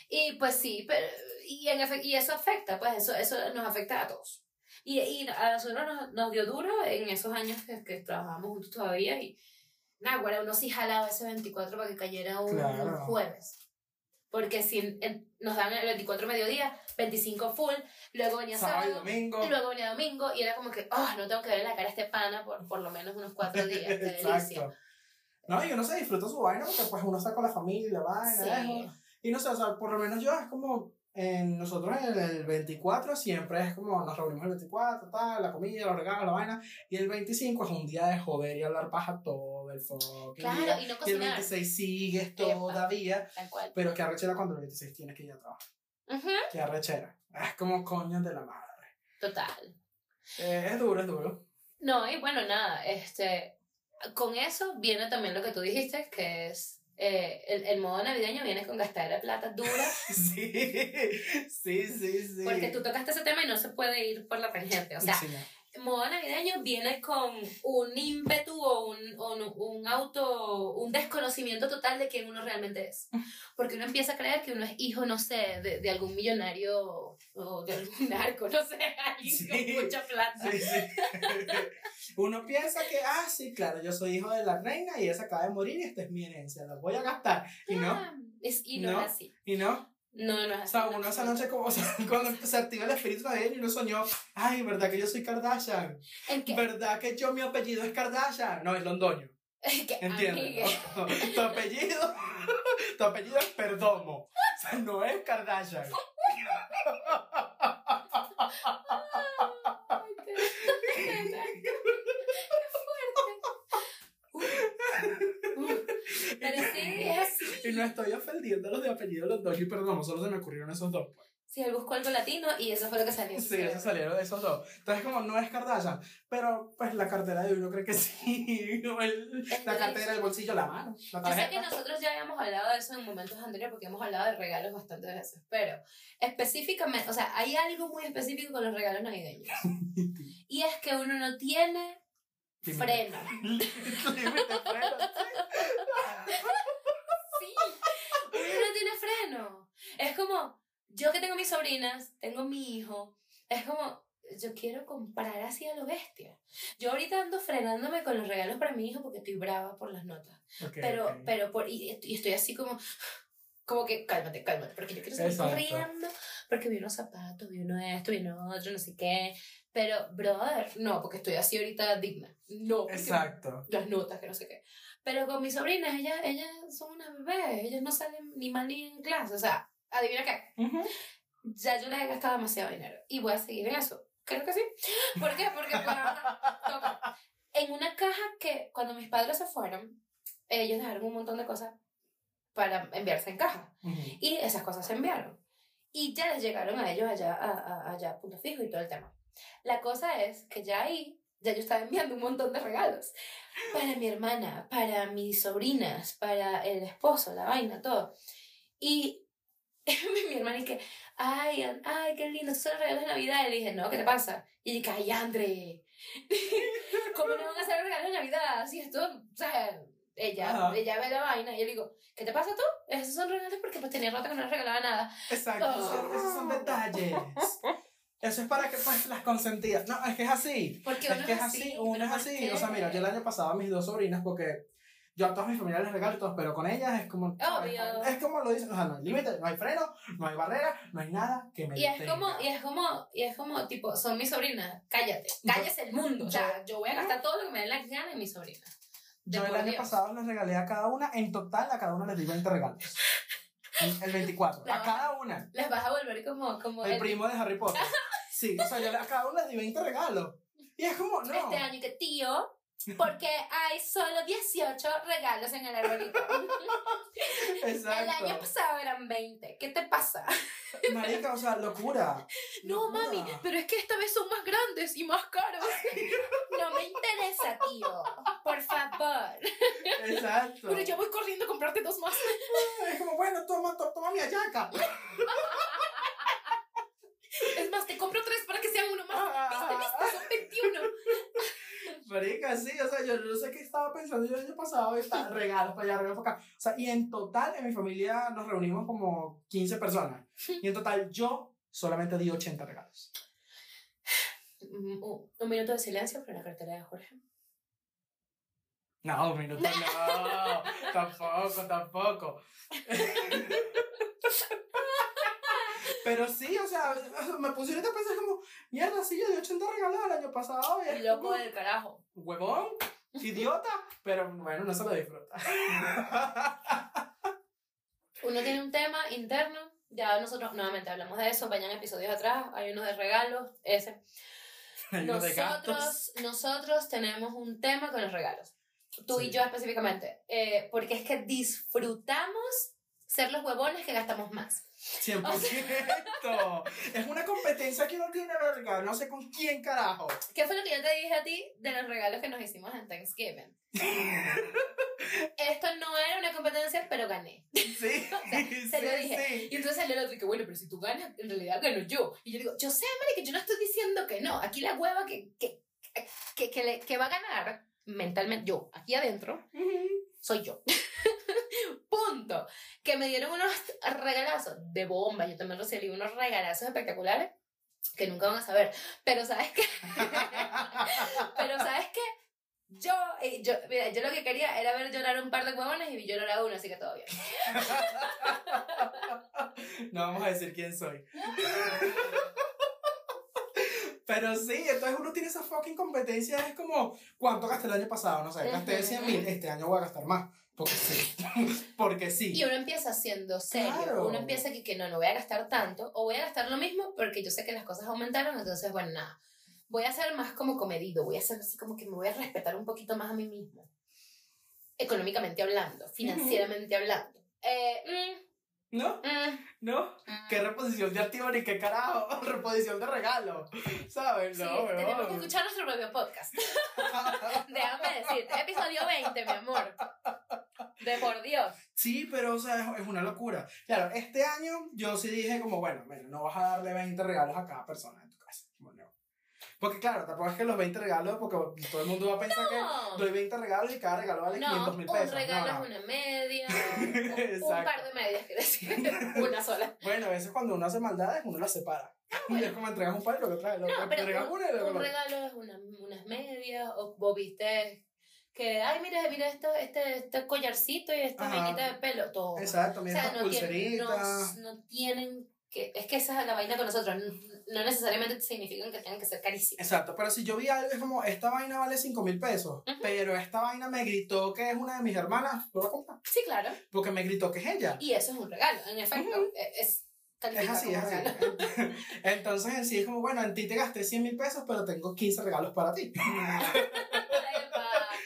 Y pues sí, pero, y, en y eso afecta, pues eso, eso nos afecta a todos. Y, y a nosotros nos, nos dio duro en esos años que, que trabajábamos juntos todavía y nada, bueno, uno sí jalaba ese 24 para que cayera un, un Claro. jueves. Porque si nos dan el 24 mediodía, 25 full, luego venía Sábado sábado, domingo. y luego venía domingo y era como que, oh, no tengo que ver la cara a este pana por por lo menos unos cuatro [LAUGHS] días. Qué delicia. No, y uno se disfruta su vaina porque pues uno está con la familia y la vaina. Sí. Y no sé, o sea, por lo menos yo es como, en nosotros en el 24 siempre es como nos reunimos el 24, tal, la comida, los regalos, la vaina. Y el 25 es un día de joder y hablar paja todo el fucking Claro, día. y no Y el cocinar. 26 sigues todavía. Tal cual. Pero que arrechera cuando el 26 tienes que ir a trabajar. Ujú, Que arrechera. Es como coño de la madre. Total. Eh, es duro, es duro. No, y bueno, nada, este, con eso viene también lo que tú dijiste, que es eh, el, el modo navideño viene con gastar la plata dura, [LAUGHS] Sí, sí, sí, sí. porque tú tocaste ese tema y no se puede ir por la tangente. O sea, Sí, no. Modo navideño viene con un ímpetu o un, o un, un auto, un desconocimiento total de quién uno realmente es. [LAUGHS] Porque uno empieza a creer que uno es hijo, no sé, de, de algún millonario o de algún narco, no sé, [LAUGHS] alguien Sí. con mucha plata. Sí, sí. [LAUGHS] Uno piensa que, ah, sí, claro, yo soy hijo de la reina y esa acaba de morir y esta es mi herencia, la voy a gastar. Y no, Ah, es, y no, No. es así. y no. No, no es O así. sea, uno esa noche, como, [LAUGHS] o sea, cuando se activa el espíritu navideño y uno soñó, ay, ¿verdad que yo soy Kardashian? ¿En qué? ¿Verdad que yo, mi apellido es Kardashian? No, es Londoño. [LAUGHS] ¿Entiendes? No? Tu apellido, [LAUGHS] tu apellido es Perdomo. O sea, no es Kardashian. Ay, qué- qué fuerte. Uh, uh. Pero sí, es así. Y no estoy ofendiendo a los de apellido Londoño y Perdomo, solo se me ocurrieron esos dos. pues. Sí, él buscó algo latino y eso fue lo que salió. Sí, eso salieron de esos dos. Entonces, como no es Kardashian, pero pues la cartera de uno cree que sí. [LAUGHS] el- la cartera, el bolsillo, la mano, la Yo sé que nosotros ya habíamos hablado de eso en momentos anteriores porque hemos hablado de regalos bastantes veces, pero específicamente, o sea, hay algo muy específico con los regalos navideños [LAUGHS] y es que uno no tiene freno. Límite, freno. [LAUGHS] Sí, uno no tiene freno. Es como, yo que tengo mis sobrinas, tengo mi hijo, es como, yo quiero comprar así a lo bestia. Yo ahorita ando frenándome con los regalos para mi hijo porque estoy brava por las notas. Ok, pero, ok. pero, por, y, y estoy así como, como que, cálmate, cálmate, porque yo quiero seguir Exacto. corriendo, porque vi unos zapatos, vi uno esto, vi uno otro, no sé qué. Pero, brother, no, porque estoy así ahorita digna. No, Exacto. las notas, que no sé qué. Pero con mis sobrinas, ellas, ellas son unas bebés, ellas no salen ni mal ni en clase. O sea, adivina qué, Ujú. ya yo les he gastado demasiado dinero y voy a seguir en eso. Creo que sí. ¿Por qué? Porque toca. en una caja que cuando mis padres se fueron, ellos dejaron un montón de cosas para enviarse en caja. Ujú. Y esas cosas se enviaron. Y ya les llegaron a ellos allá, a, a- allá a punto fijo y todo el tema. La cosa es que ya ahí, ya yo estaba enviando un montón de regalos. Para mi hermana, para mis sobrinas, para el esposo, la vaina, todo. Y [LAUGHS] mi hermana y que, ay, ay, qué lindo, son los regalos de Navidad. Y le dije, no, ¿qué te pasa? Y dije, ay, Andre, [LAUGHS] ¿cómo no van a hacer regalos de Navidad? Si esto, o sea, ella, Ajá. ella ve la vaina y yo le digo, ¿qué te pasa tú? Esos son regalos porque pues tenía rato que no regalaba nada. Exacto, son- esos son detalles. [LAUGHS] Eso es para que pues las consentidas. No, es que es así. Porque Es que es así, uno es ¿por así. qué? O sea, mira, yo el año pasado a mis dos sobrinas, porque yo a todas mis familias les regalo y todo, pero con ellas es como. Obvio. Es como lo dicen, o sea, no hay límite, no hay freno, no hay barrera, no hay nada que me Y es como, y es como, y es como, tipo, son mis sobrinas, cállate, cállese el mundo. O sea, yo voy a gastar todo lo que me dé la gana en mis sobrinas. De Yo el año Dios. pasado les regalé a cada una, en total a cada una les di 20 regalos. [LAUGHS] El, el 24, a No. cada una. Les vas a volver como, como El el- primo de Harry Potter. Sí, o sea, yo a cada uno les di 20 regalos. Y es como, no. este año que tío, porque hay solo 18 regalos en el arbolito. Exacto. [LAUGHS] El año pasado eran 20. ¿Qué te pasa? Marica, o sea, locura. No, Locura. mami, pero es que esta vez son más grandes y más caros. No me interesa, tío. Por favor. Exacto. Pero yo voy corriendo a comprarte dos más. Es como, bueno, toma, to- toma mi ayaca. Es más, te compro tres para que sean uno más. ¿Viste, viste? Son 21. Marica, sí, o sea, yo no sé qué estaba pensando yo el año pasado, está, regalos para allá, regalos para acá. O sea, y en total en mi familia nos reunimos como 15 personas. Y en total yo solamente di 80 regalos. Mm, Un, un minuto de silencio para la cartera de Jorge. No, un minuto no. [LAUGHS] tampoco, tampoco. [LAUGHS] Pero sí, o sea, [LAUGHS] me puse ahorita a pensar como, mierda, sí, yo di 80 regalos el año pasado. Y es Loco como, del carajo. huevón, idiota, pero bueno, no se lo disfruta. [LAUGHS] Uno tiene un tema interno. Ya nosotros nuevamente hablamos de eso. Vayan episodios atrás. Hay uno de regalos. Ese. [LAUGHS] Hay uno de. Nosotros, nosotros tenemos un tema con los regalos. Tú y Sí. yo específicamente. Eh, porque es que disfrutamos ser los huevones que gastamos más. 100%. es una competencia que uno tiene, verga. No sé con quién carajo. ¿Qué fue lo que yo te dije a ti de los regalos que nos hicimos en Thanksgiving? Esto no era una competencia, pero gané. Sí, [LAUGHS] sea, se lo sí, dije. sí. Y entonces el otro que, bueno, pero si tú ganas, en realidad gano yo. Y yo digo, yo sé, Mari, que yo no estoy diciendo que no. Aquí la hueva que, que, que, que, le- que va a ganar mentalmente, yo, aquí adentro, soy yo. [LAUGHS] Punto. Que me dieron unos regalazos de bomba. Yo también recibí unos regalazos espectaculares que nunca van a saber. Pero ¿sabes qué? [LAUGHS] Pero ¿sabes qué? Yo, eh, yo, mira, yo lo que quería era ver llorar un par de huevones y vi llorar a uno, así que todo bien. [LAUGHS] No vamos a decir quién soy. Pero sí, entonces uno tiene esa fucking competencia. Es como, ¿cuánto gasté el año pasado? No sé, gasté 100 mil. Este año voy a gastar más. Porque sí. [LAUGHS] Porque sí. Y uno empieza siendo serio, Claro. uno empieza que, que no, no voy a gastar tanto, o voy a gastar lo mismo porque yo sé que las cosas aumentaron, entonces, bueno, nada, voy a ser más como comedido, voy a ser así como que me voy a respetar un poquito más a mí mismo, económicamente hablando, financieramente hablando. Eh, ¿No? mm, ¿No? mm. ¿Qué reposición de activo ni qué carajo? [LAUGHS] Reposición de regalo. ¿Sabes? Sí, No, tenemos que escuchar nuestro propio podcast. [LAUGHS] Déjame decirte, episodio 20, mi amor. De por Dios. Sí, pero o sea, es, una locura. Claro, este año yo sí dije como, bueno, mira, no vas a darle 20 regalos a cada persona en tu casa. Como, no. Porque claro, tampoco es que los 20 regalos, porque todo el mundo va a pensar que No. doy 20 regalos y cada regalo vale No, 500 mil pesos. un regalo no, es una media, [LAUGHS] un, un par de medias, quiero decir, [LAUGHS] una sola. Bueno, a veces cuando uno hace maldades, uno las separa. [LAUGHS] Es como entregas un par y lo que trae, lo No, pero un, una luego un lo regalo es una, unas medias, o vos viste que, ay, mira, mira esto, este, este collarcito y esta vainita de pelo, todo. Exacto, o mira sea, estas no tienen, no, no tienen que, es que esa es la vaina con nosotros, no, necesariamente significan que tengan que ser carísimas. Exacto, pero si yo vi algo, es como, esta vaina vale 5 mil pesos, Ujú. pero esta vaina me gritó que es una de mis hermanas, lo voy a comprar. Sí, claro, Porque me gritó que es ella. y eso es un regalo, en efecto, Ujú. es, es, Es califica así, es así. [LAUGHS] Entonces en sí es como, bueno, en ti te gasté 100 mil pesos, pero tengo 15 regalos para ti. [LAUGHS]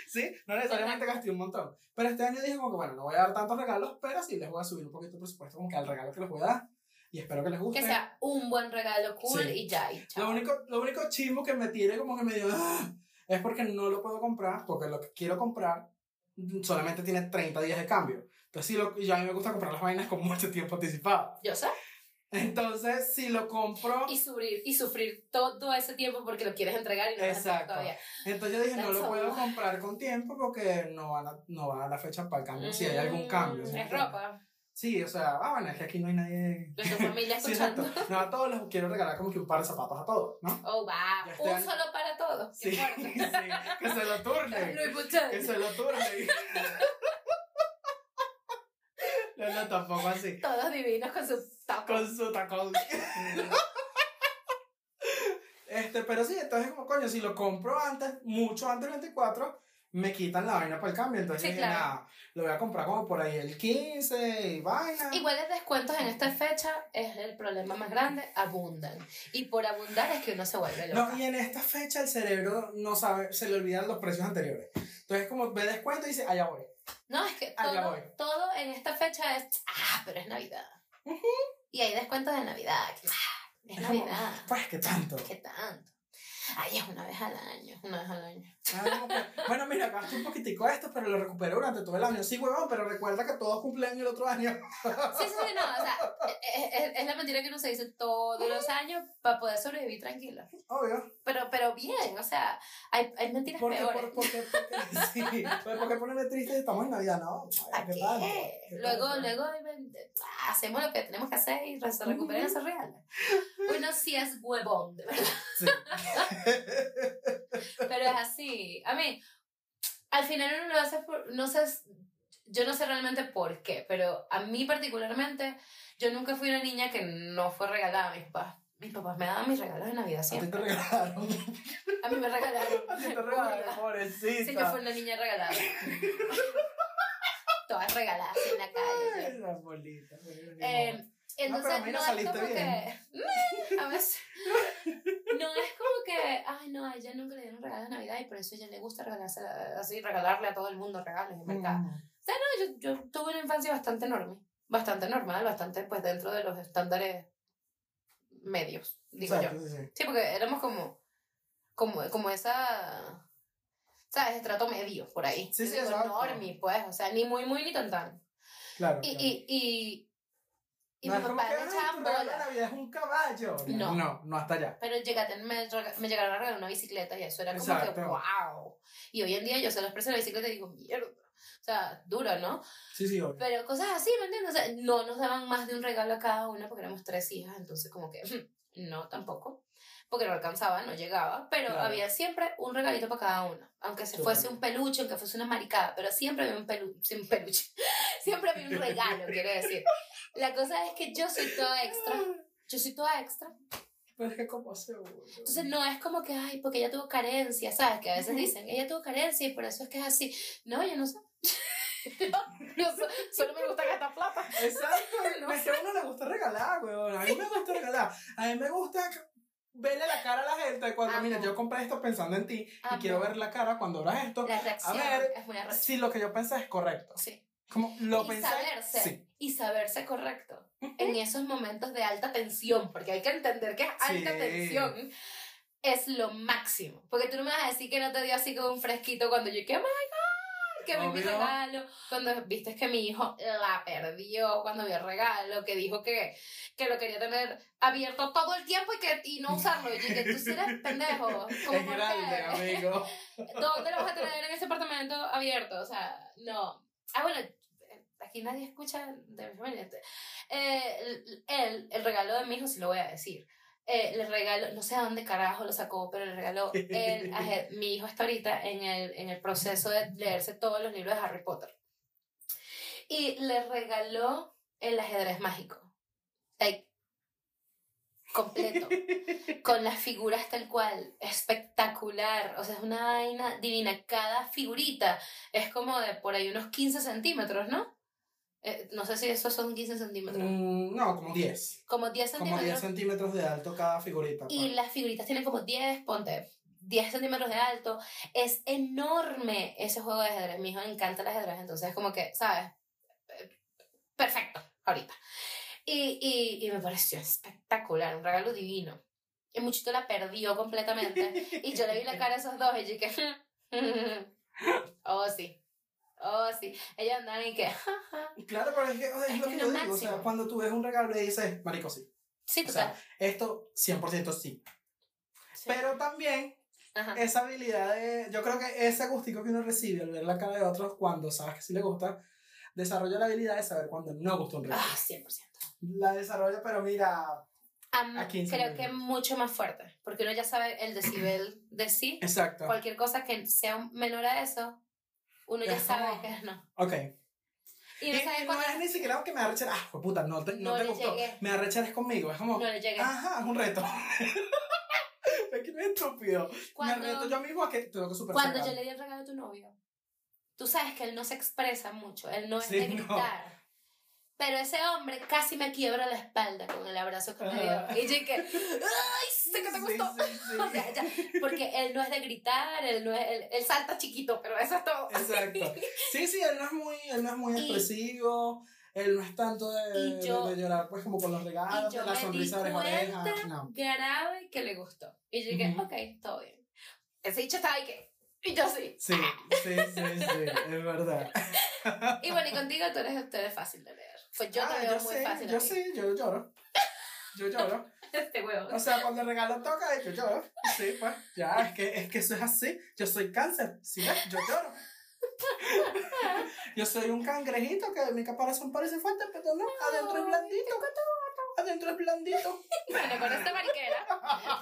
¿Sí? No necesariamente gasté un montón. Pero este año dije como que, bueno, no voy a dar tantos regalos, pero sí les voy a subir un poquito el presupuesto como que al regalo que les voy a dar. Y espero que les guste. Que sea un buen regalo cool Sí. y ya, y chao. Lo único, lo único chismo que me tiene como que me dio, "Ah", es porque no lo puedo comprar, porque lo que quiero comprar mm, solamente tiene 30 días de cambio. Entonces, sí, lo, y a mí me gusta comprar las vainas con mucho tiempo anticipado. Yo sé. Entonces, si lo compro. Y sufrir, y sufrir todo ese tiempo porque lo quieres entregar y no lo Exacto. todavía. Entonces yo dije, no That's lo a puedo comprar con tiempo porque no va, la, no va la fecha para el cambio. Si hay algún cambio. ¿sí me Mm, Es entiendes? ropa. Sí, o sea, ah, bueno, es que aquí no hay nadie. Tu familia [LAUGHS] Sí, escuchando. exacto. No, a todos les quiero regalar como que un par de zapatos a todos, ¿no? Oh, wow. Un año- solo para todos. Sí, [LAUGHS] sí, que se lo turnen. [LAUGHS] Que se lo turnen. No, no, tampoco así. Todos divinos con su taco. Con su tacón. Este, pero sí, entonces como coño, si lo compro antes, mucho antes del 24, me quitan la vaina para el cambio. Entonces Sí, dije, claro. nada, lo voy a comprar como por ahí el 15 y vaina. Iguales descuentos en esta fecha es el problema más grande, abundan. Y por abundar es que uno se vuelve loco. No, y en esta fecha el cerebro no sabe, se le olvidan los precios anteriores. Entonces como ve descuento y dice, allá voy. No, es que Allá todo, voy. todo en esta fecha es, ah, pero es Navidad. Y hay descuentos de Navidad. ah, es Navidad. Pues, ¿qué tanto? ¿Qué tanto? Ay, es una vez al año, una vez al año. Ah, bueno, mira, gasto un poquitico esto, pero lo recupero durante todo el año. Sí, huevón, pero recuerda que todos cumplen el otro año. Sí, sí, sí, no, o sea, es, la mentira que uno se dice todos los años para poder sobrevivir tranquilo. Obvio. Pero, pero bien, o sea, hay, hay mentiras Porque, peores. por, porque, porque, [LAUGHS] sí, pues, porque ponerme triste estamos en Navidad, ¿no? ¿Para ¿Qué qué? tanto? ¿Qué Luego, tanto? luego hacemos lo que tenemos que hacer y se recuperan esos reales. [LAUGHS] Uno sí es huevón, de verdad. Sí. [LAUGHS] Pero es así. A mí, al final uno lo hace por, no sé, yo no sé realmente por qué, pero a mí particularmente, yo nunca fui una niña que no fue regalada a mis papás. Mis papás me daban mis regalos de Navidad A ti te siempre. regalaron. [LAUGHS] A mí me regalaron. A ti te regalaron, pobrecita. Sí, yo fui una niña regalada. [LAUGHS] Todas regaladas en la calle. La bolita. ni Eh, entonces, pero mira, no, es como bien. que. A veces. [LAUGHS] No es como que. Ay, no, a ella nunca le dieron regalos de Navidad y por eso a ella le gusta regalarse así, regalarle a todo el mundo regalos en el mercado. Mm. O sea, no, yo, yo tuve una infancia bastante enorme. Bastante normal, bastante pues dentro de los estándares medios, digo yo. Exacto, sí, sí. Sí, porque éramos como. Como, como esa. ¿Sabes? Estrato medio por ahí. Sí, sí, normie, pues. O sea, ni muy, muy, ni tan, tan. Claro. Y, claro. y, y, y no mis papás que, me "Ay, echaban tu regalo de bola. Navidad es un caballo. No. No, no hasta allá. Pero llegaste, me, me llegaron a regalar una bicicleta y eso era como que Exacto. wow. Y hoy en día yo se los precio de la bicicleta y digo, mierda. O sea, duro, ¿no? Sí, sí, obvio. Pero cosas así, ¿me entiendes? O sea, no nos daban más de un regalo a cada una porque éramos tres hijas, entonces como que [LAUGHS] no tampoco. Porque no alcanzaba, no llegaba, pero Claro. había siempre un regalito para cada una. Aunque se fuese un peluche, aunque fuese una maricada, pero siempre había un, pelu un peluche. [LAUGHS] siempre había un regalo, [LAUGHS] quiero decir. La cosa es que yo soy toda extra. Yo soy toda extra. Pero es que como seguro. Entonces no es como que, ay, porque ella tuvo carencia, ¿sabes? Que a veces dicen, ella tuvo carencia y por eso es que es así. No, yo no sé. [LAUGHS] Yo so- solo me gusta gastar plata. Exacto, [LAUGHS] No es que a uno le gusta regalar, weón. A mí me gusta regalar. A mí me gusta verle la cara a la gente cuando, mira, yo compré esto pensando en ti y Amo. quiero ver la cara cuando abras esto. La reacción ver, es. Si lo que yo pensé es correcto. Sí. Como lo y pensé. saberse. Sí. Y saberse correcto. En esos momentos de alta tensión, porque hay que entender que es alta Sí. tensión. Es lo máximo. Porque tú no me vas a decir que no te dio así como un fresquito cuando yo, que, oh my God, que vi mi regalo. Cuando viste que mi hijo la perdió cuando vio el regalo, que dijo que, que lo quería tener abierto todo el tiempo y, que, y no usarlo. Y que tú eres [LAUGHS] pendejo. ¿Cómo Es grande, qué? amigo. [LAUGHS] ¿Dónde lo vas a tener en ese apartamento abierto? O sea, no. Ah, bueno, aquí nadie escucha de mi familia. Eh, el, el, el regalo de mi hijo, sí lo voy a decir. Eh, le regaló, no sé a dónde carajo lo sacó, pero le regaló, [LAUGHS] el, aje- mi hijo está ahorita en el, en el proceso de leerse todos los libros de Harry Potter. Y le regaló el ajedrez mágico. Like, completo [LAUGHS] con las figuras tal cual, espectacular, o sea, es una vaina divina, cada figurita es como de por ahí unos 15 centímetros, ¿no? Eh, no sé si esos son 15 centímetros, Mm, no, como 10. como 10 Como centímetros, 10 centímetros de alto cada figurita. y pues. las figuritas tienen como 10, ponte, 10 centímetros de alto, es enorme ese juego de ajedrez, mi hijo le encanta el ajedrez, entonces es como que, ¿sabes? Eh, Perfecto, ahorita. Y, y, y me pareció espectacular, un regalo divino. Y Muchito la perdió completamente. [LAUGHS] Y yo le vi la cara a esos dos y dije, [LAUGHS] oh sí, oh sí. Ellos andaban y que, Claro, pero es que o sea, es, Es lo que que yo digo. O sea, cuando tú ves un regalo y dices, marico, sí. Sí, O sea, total. esto 100% sí. Sí. Pero también Ajá. esa habilidad de. Yo creo que ese gustico que uno recibe al ver la cara de otros cuando sabes que sí le gusta, desarrolla la habilidad de saber cuando no gusta un regalo. Ah, 100%. La desarrolla, pero mira. A 15 creo minutos. que mucho más fuerte, porque uno ya sabe el decibel de sí. Exacto. Cualquier cosa que sea menor a eso, uno ya sabe que es no. Ok. Y no y no cuándo es ni siquiera que me arrechar. Ah, fue puta, no te, no No te gustó. llegué. Me arrechar conmigo. Es como. no le llegué. Ajá, es un reto. [LAUGHS] es que no es estúpido. Cuando- Me reto yo mismo a que tengo que superar. Cuando yo le di el regalo a tu novio, tú sabes que él no se expresa mucho, él no es Sí, de no. gritar. Pero ese hombre casi me quiebra la espalda con el abrazo que me dio. Y yo que, ¡ay, sé que te gustó! Sí, sí, sí. O sea, ya, porque él no es de gritar, él, no es, él, él salta chiquito, pero eso es todo. Exacto. [LAUGHS] Sí, sí, él no es muy, él no es muy Y- expresivo. Él no es tanto de, yo- de, llorar, pues como con los regalos, la sonrisa de oreja. No. grave que le gustó. Y yo dije, Ujú. ok, todo bien. Ese dicho está ahí que. Y yo sí. Sí, sí, sí, sí, es verdad. [LAUGHS] Y bueno, y contigo tú eres, tú eres fácil de leer. Pues yo Ah, te veo yo muy sí, fácil. yo sí, yo lloro. Yo lloro. [LAUGHS] Este huevo. O sea, cuando el regalo toca, yo lloro. Sí, pues, ya, [LAUGHS] es que, es que eso es así. Yo soy cáncer, ¿sí ves? Yo lloro. [LAUGHS] Yo soy un cangrejito que mi caparazón parece fuerte, pero no, adentro es blandito. Adentro es blandito. [LAUGHS] Bueno, con esta mariquera,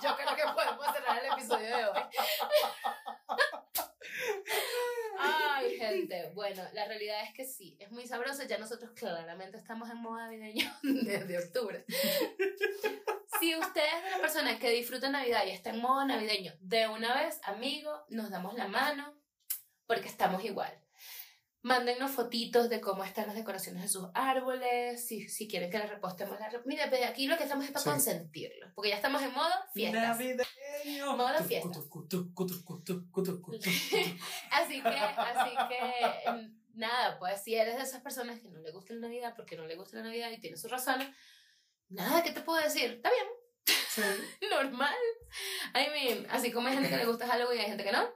yo creo que podemos cerrar el episodio de hoy. Ay, gente. Bueno, la realidad es que sí, es muy sabroso. Ya nosotros claramente estamos en modo navideño [LAUGHS] desde octubre. Si usted es de la persona que disfruta Navidad y está en modo navideño, de una vez, amigo, nos damos la mano porque estamos igual. Mándennos fotitos de cómo están las decoraciones de sus árboles, si, si quieren que les repostemos la... Mira, pero aquí lo que estamos es para Sí. consentirlos, porque ya estamos en modo fiestas. Navideño. Modo Tucu, fiesta. tucu, tucu, tucu, tucu, tucu, tucu. [LAUGHS] Así que, así que, nada, pues si eres de esas personas que no le gusta la Navidad porque no le gusta la Navidad y tiene sus razones, nada, ¿qué te puedo decir? Está bien, Sí. [LAUGHS] normal. I mean, así como hay gente que le gusta Halloween, hay gente que no.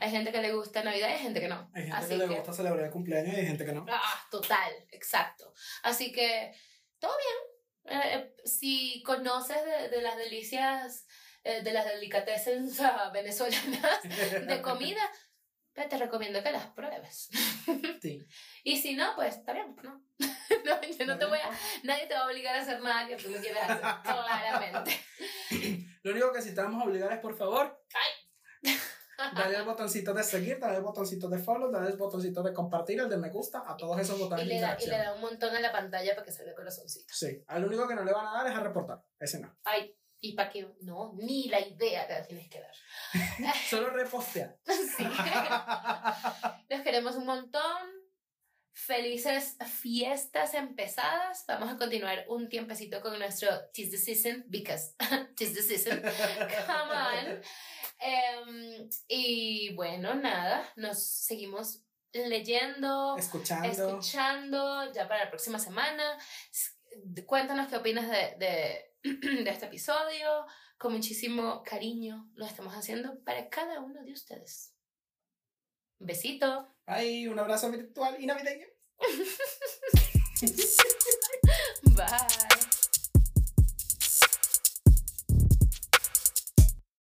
Hay gente que le gusta Navidad y hay gente que no. Hay gente Así que le que- gusta celebrar el cumpleaños y hay gente que no. Ah, total, exacto. Así que, todo bien. Eh, eh, si conoces de, de las delicias, eh, de las delicatessen [LAUGHS] ah, venezolanas de [LAUGHS] comida, pues te recomiendo que las pruebes. [LAUGHS] Sí. Y si no, pues está bien, ¿no? no yo no te voy a, nadie te va a obligar a hacer nada que tú no quieras hacer, claramente. Lo único que sí te vamos a obligar es, por favor, dale el botoncito de seguir, dale el botoncito de follow, dale el botoncito de compartir, el de me gusta, a todos esos botones Y le, da, y le da un montón a la pantalla para que salga corazoncito. Sí, al único que no le van a dar es a reportar, ese no. Ay, y para que, no, ni la idea te la tienes que dar. [LAUGHS] Solo repostear. [LAUGHS] Sí. [LAUGHS] Los queremos un montón. Felices fiestas empezadas. Vamos a continuar un tiempecito con nuestro Tis the Season, because [LAUGHS] Tis the Season. Come on. Em, y bueno, nada, nos seguimos leyendo, Escuchando. escuchando ya para la próxima semana. Cuéntanos qué opinas de, de, [CLEARS THROAT] de este episodio. Con muchísimo cariño lo estamos haciendo para cada uno de ustedes. Un besito. Ahí un abrazo virtual y navideño. [LAUGHS] Bye.